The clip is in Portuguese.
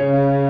Música